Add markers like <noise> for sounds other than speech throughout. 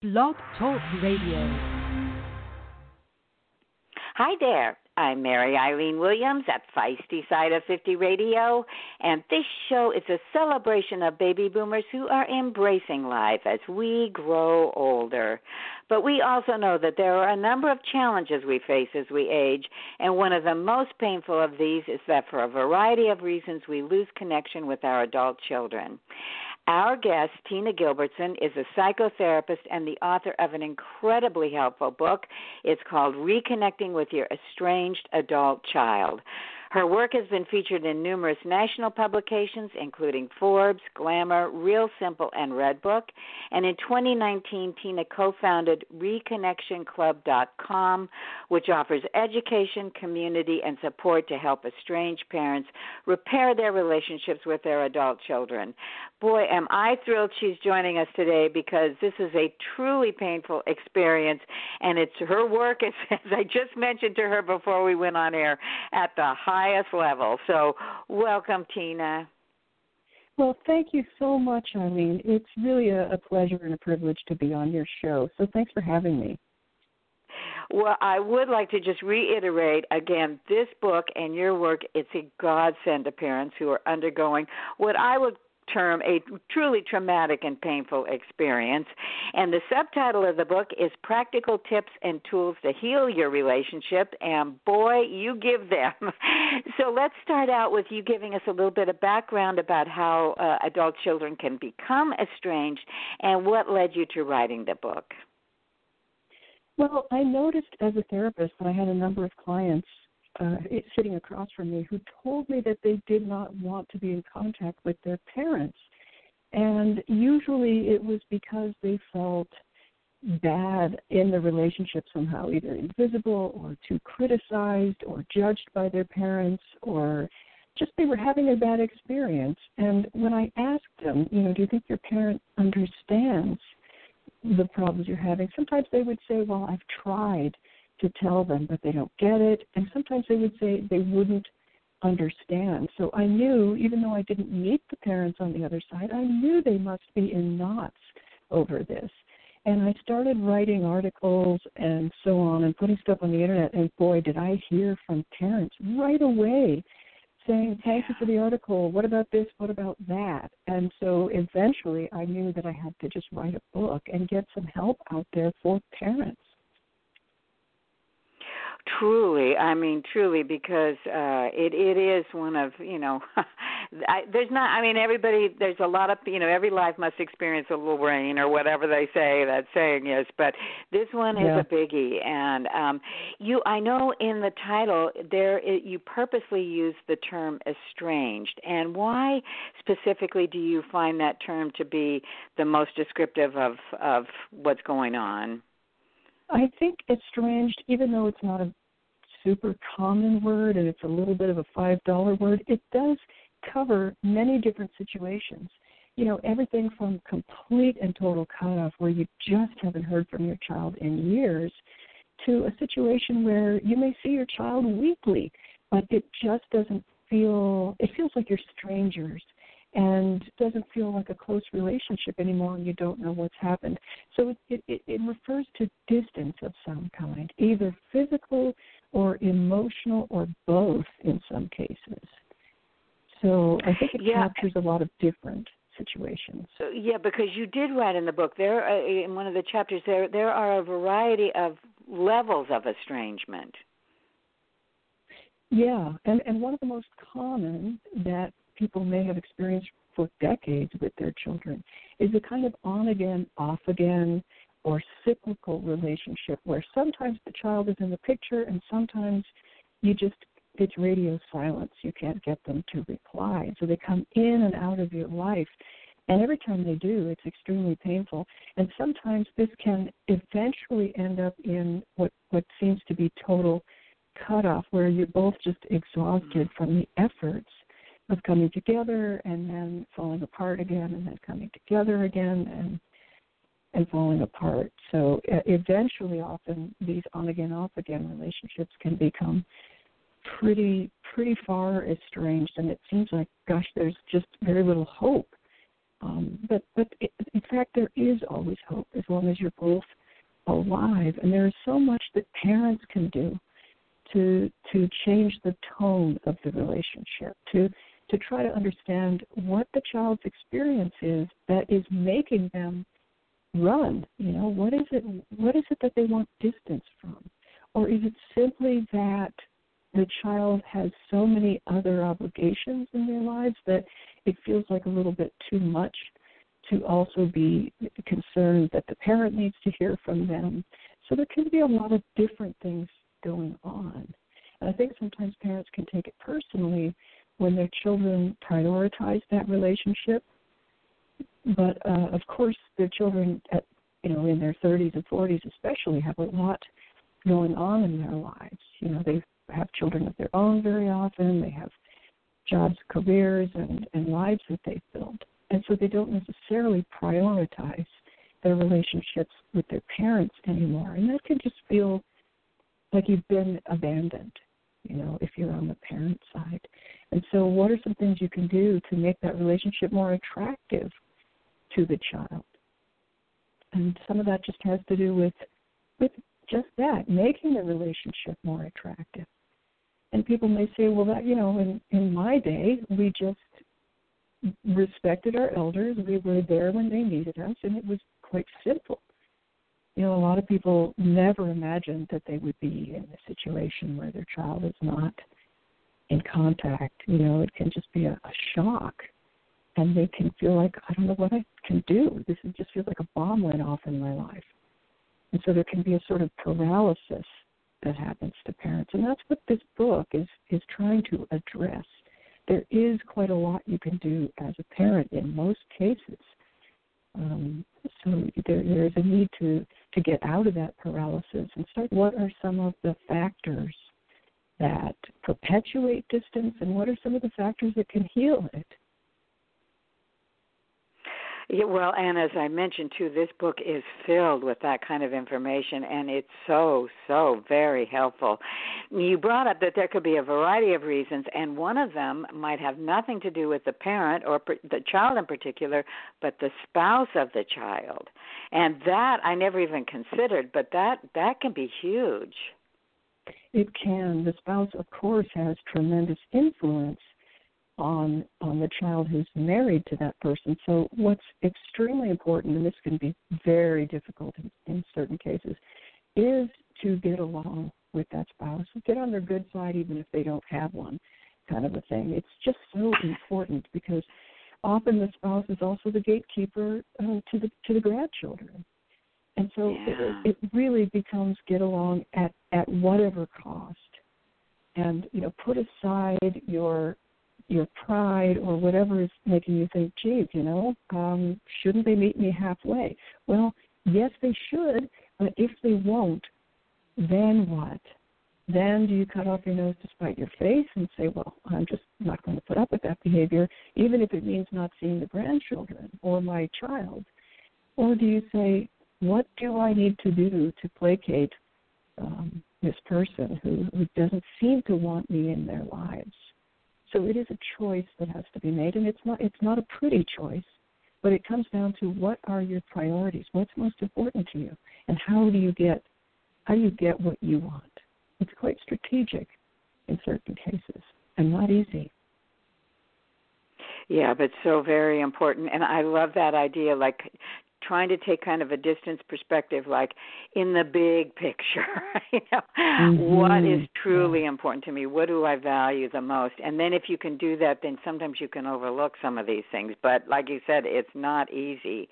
Blog Talk Radio. Hi there. I'm Mary Eileen Williams at Feisty Side of 50 Radio, and this show is a celebration of baby boomers who are embracing life as we grow older. But we also know that there are a number of challenges we face as we age, and one of the most painful of these is that for a variety of reasons we lose connection with our adult children. Our guest, Tina Gilbertson, is a psychotherapist and the author of an incredibly helpful book. It's called Reconnecting with Your Estranged Adult Child. Her work has been featured in numerous national publications, including Forbes, Glamour, Real Simple, and Redbook. And in 2019, Tina co founded ReconnectionClub.com, which offers education, community, and support to help estranged parents repair their relationships with their adult children. Boy, am I thrilled she's joining us today because this is a truly painful experience, and it's her work, <laughs> as, I just mentioned to her before we went on air, at the highest level. So, welcome, Tina. Well, thank you so much, Eileen. It's really a, a pleasure and a privilege to be on your show. So, thanks for having me. Well, I would like to just reiterate again this book and your work, it's a godsend to parents who are undergoing what I would term a truly traumatic and painful experience. And the subtitle of the book is Practical Tips and Tools to Heal Your Relationship. And boy, you give them. <laughs> so let's start out with you giving us a little bit of background about how uh, adult children can become estranged and what led you to writing the book. Well, I noticed as a therapist that I had a number of clients uh, sitting across from me who told me that they did not want to be in contact with their parents. And usually it was because they felt bad in the relationship somehow, either invisible or too criticized or judged by their parents or just they were having a bad experience. And when I asked them, you know, do you think your parent understands the problems you're having? Sometimes they would say, well, I've tried to tell them, but they don't get it. And sometimes they would say they wouldn't understand. So I knew, even though I didn't meet the parents on the other side, I knew they must be in knots over this. And I started writing articles and so on and putting stuff on the internet. And boy, did I hear from parents right away saying, Thank you for the article. What about this? What about that? And so eventually I knew that I had to just write a book and get some help out there for parents. Truly, I mean truly, because uh, it it is one of you know, <laughs> I, there's not. I mean, everybody. There's a lot of you know. Every life must experience a little rain or whatever they say that saying is. But this one yeah. is a biggie, and um, you. I know in the title there it, you purposely use the term estranged, and why specifically do you find that term to be the most descriptive of of what's going on? I think estranged, even though it's not a super common word and it's a little bit of a five dollar word, it does cover many different situations. You know, everything from complete and total cutoff where you just haven't heard from your child in years to a situation where you may see your child weekly, but it just doesn't feel it feels like you're strangers and doesn't feel like a close relationship anymore and you don't know what's happened. So it, it, it refers to distance of some kind, either physical or emotional or both in some cases. So I think it yeah. captures a lot of different situations. So yeah, because you did write in the book there uh, in one of the chapters there there are a variety of levels of estrangement. Yeah, and and one of the most common that people may have experienced for decades with their children is a kind of on again, off again, or cyclical relationship where sometimes the child is in the picture and sometimes you just it's radio silence. You can't get them to reply. So they come in and out of your life. And every time they do, it's extremely painful. And sometimes this can eventually end up in what, what seems to be total cutoff, where you're both just exhausted mm-hmm. from the efforts of coming together and then falling apart again and then coming together again and and falling apart. So eventually often these on again off again relationships can become pretty pretty far estranged. And it seems like gosh there's just very little hope. Um, but but it, in fact, there is always hope as long as you're both alive, and there is so much that parents can do to to change the tone of the relationship, to to try to understand what the child's experience is that is making them run. You know, what is it? What is it that they want distance from, or is it simply that the child has so many other obligations in their lives that it feels like a little bit too much to also be concerned that the parent needs to hear from them. So there can be a lot of different things going on. And I think sometimes parents can take it personally when their children prioritize that relationship. But uh, of course, their children, at, you know, in their 30s and 40s especially, have a lot going on in their lives. You know, they have children of their own very often. They have jobs, careers, and, and lives that they've built. And so they don't necessarily prioritize their relationships with their parents anymore. And that can just feel like you've been abandoned, you know, if you're on the parent side. And so, what are some things you can do to make that relationship more attractive to the child? And some of that just has to do with with just that, making the relationship more attractive. And people may say, well, that you know, in in my day, we just respected our elders. We were there when they needed us, and it was quite simple. You know, a lot of people never imagined that they would be in a situation where their child is not in contact. You know, it can just be a, a shock, and they can feel like I don't know what I can do. This is, just feels like a bomb went off in my life, and so there can be a sort of paralysis that happens to parents, and that's what this book is is trying to address. There is quite a lot you can do as a parent in most cases. Um, so there, there is a need to to get out of that paralysis and start. What are some of the factors that perpetuate distance, and what are some of the factors that can heal it? Yeah, well, and as I mentioned too, this book is filled with that kind of information, and it's so, so very helpful. You brought up that there could be a variety of reasons, and one of them might have nothing to do with the parent or the child in particular, but the spouse of the child, and that I never even considered, but that that can be huge. It can. The spouse, of course, has tremendous influence on on the child who's married to that person. So what's extremely important, and this can be very difficult in, in certain cases, is to get along with that spouse, get on their good side even if they don't have one, kind of a thing. It's just so important because often the spouse is also the gatekeeper uh, to the to the grandchildren. And so yeah. it, it really becomes get along at at whatever cost, and you know put aside your your pride or whatever is making you think, geez, you know, um, shouldn't they meet me halfway? Well, yes, they should, but if they won't, then what? Then do you cut off your nose to spite your face and say, well, I'm just not going to put up with that behavior, even if it means not seeing the grandchildren or my child? Or do you say, what do I need to do to placate um, this person who, who doesn't seem to want me in their lives? So it is a choice that has to be made, and it's not it's not a pretty choice, but it comes down to what are your priorities, what's most important to you, and how do you get how do you get what you want. It's quite strategic in certain cases, and not easy. Yeah, but so very important. And I love that idea like trying to take kind of a distance perspective like in the big picture <laughs> you know mm-hmm. what is truly important to me? What do i value the most? And then if you can do that then sometimes you can overlook some of these things. But like you said it's not easy.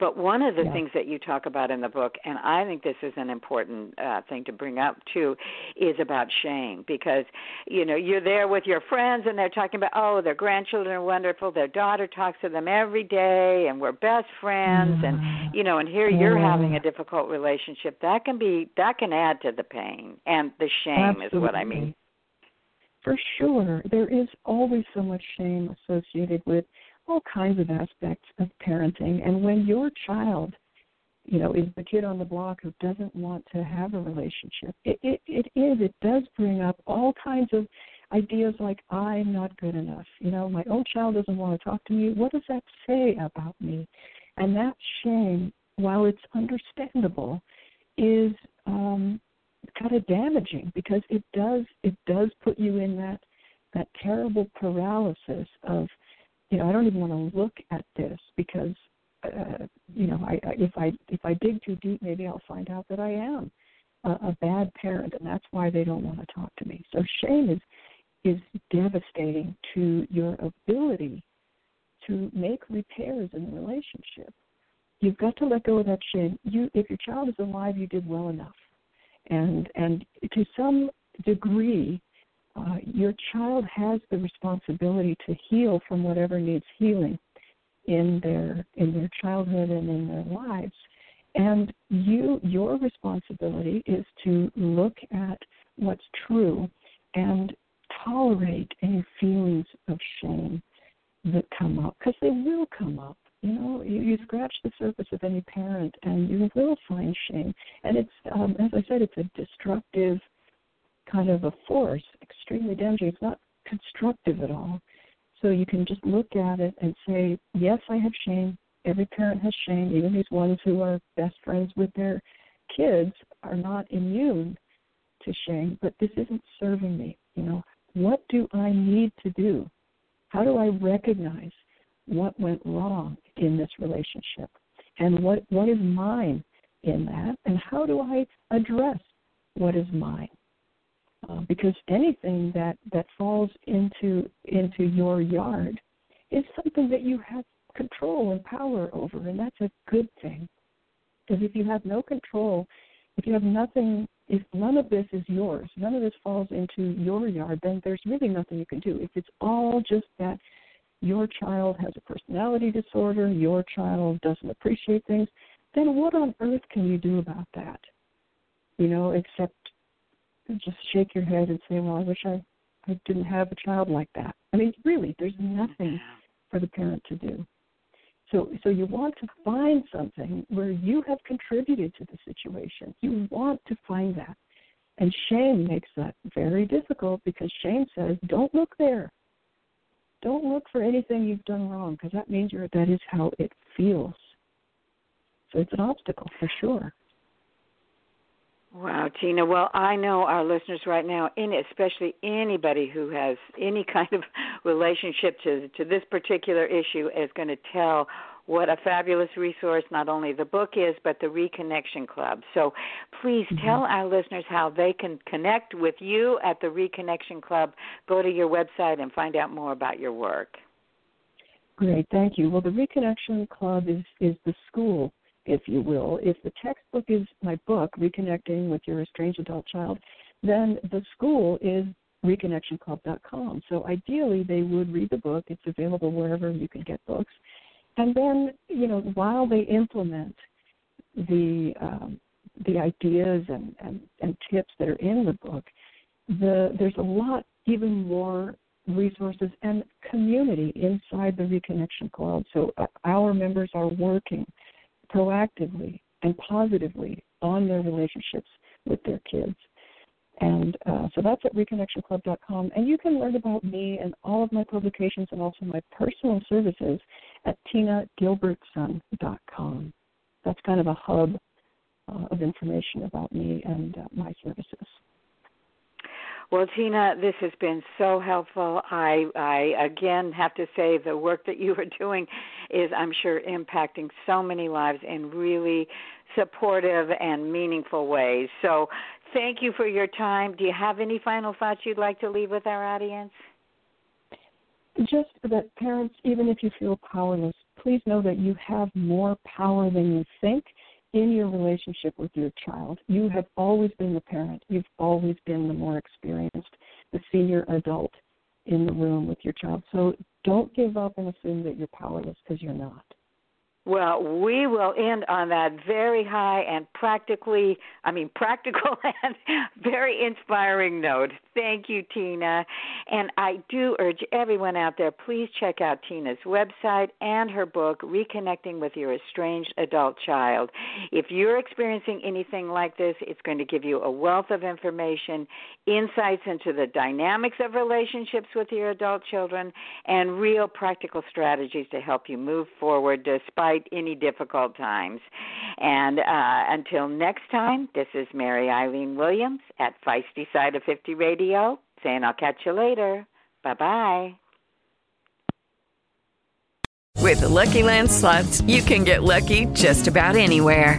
But one of the yeah. things that you talk about in the book and i think this is an important uh, thing to bring up too is about shame. Because you know you're there with your friends and they're talking about oh their grandchildren are wonderful. Their daughter talks to them every day and we're best friends. Mm-hmm. and Mm-hmm. you know and here you're having mm-hmm. a difficult relationship that can be that can add to the pain and the shame Absolutely. is what i mean for sure there is always so much shame associated with all kinds of aspects of parenting and when your child you know is the kid on the block who doesn't want to have a relationship it it, it is it does bring up all kinds of ideas like I'm not good enough. You know, my own child doesn't want to talk to me. What does that say about me? And that shame, while it's understandable, is um, kind of damaging because it does it does put you in that that terrible paralysis of you know I don't even want to look at this because uh, you know I, I if I if I dig too deep maybe I'll find out that I am a, a bad parent and that's why they don't want to talk to me. So shame is is devastating to your ability to make repairs in the relationship. You've got to let go of that shame. You, if your child is alive, you did well enough, and and to some degree, uh, your child has the responsibility to heal from whatever needs healing in their in their childhood and in their lives. And you, your responsibility is to look at what's true and tolerate any feelings of shame that come up because they will come up. You know, you, you scratch the surface of any parent and you will find shame. And it's, um, as I said, it's a destructive kind of a force, extremely damaging. It's not constructive at all. So you can just look at it and say, yes, I have shame. Every parent has shame. Even these ones who are best friends with their kids are not immune to shame, but this isn't serving me. You know, what do I need to do? How do I recognize what went wrong in this relationship? And what, what is mine in that? And how do I address what is mine? Uh, because anything that, that falls into into your yard is something that you have control and power over, and that's a good thing. Because if you have no control, if you have nothing if none of this is yours, none of this falls into your yard, then there's really nothing you can do. If it's all just that your child has a personality disorder, your child doesn't appreciate things, then what on earth can you do about that? You know, except just shake your head and say, well, I wish I, I didn't have a child like that. I mean, really, there's nothing for the parent to do. So, so you want to find something where you have contributed to the situation. You want to find that. And shame makes that very difficult because shame says, don't look there. Don't look for anything you've done wrong because that means you're, that is how it feels. So it's an obstacle for sure. Wow, Tina. Well, I know our listeners right now, in especially anybody who has any <laughs> kind of relationship to to this particular issue, is going to tell what a fabulous resource not only the book is, but the Reconnection Club. So, please mm-hmm. tell our listeners how they can connect with you at the Reconnection Club. Go to your website and find out more about your work. Great, thank you. Well, the Reconnection Club is is the school if you will. If the textbook is my book, Reconnecting with Your Estranged Adult Child, then the school is reconnectionclub.com. So ideally, they would read the book. It's available wherever you can get books. And then, you know, while they implement the um, the ideas and, and, and tips that are in the book, the, there's a lot even more resources and community inside the Reconnection Club. So uh, our members are working proactively and positively on their relationships with their kids. And uh, so that's at reconnectionclub.com. And you can learn about me and all of my publications and also my personal services at tinagilbertson.com. That's kind of a hub uh, of information about me and uh, my services. Well, Tina, this has been so helpful. I, I again have to say the work that you are doing is, I'm sure, impacting so many lives in really supportive and meaningful ways. So, thank you for your time. Do you have any final thoughts you'd like to leave with our audience? Just that parents, even if you feel powerless, please know that you have more power than you think in your relationship with your child. You have always been the parent. You've always been the more experienced, the senior adult in the room with your child. So don't give up and assume that you're powerless because you're not. Well, we will end on that very high and practically, I mean, <laughs> practical and very inspiring note. Thank you, Tina. And I do urge everyone out there, please check out Tina's website and her book, Reconnecting with Your Estranged Adult Child. If you're experiencing anything like this, it's going to give you a wealth of information, insights into the dynamics of relationships with your adult children, and real practical strategies to help you move forward despite despite any difficult times. And uh, until next time, this is Mary Eileen Williams at Feisty Side of 50 Radio saying I'll catch you later. Bye bye. With the Lucky Land slots, you can get lucky just about anywhere.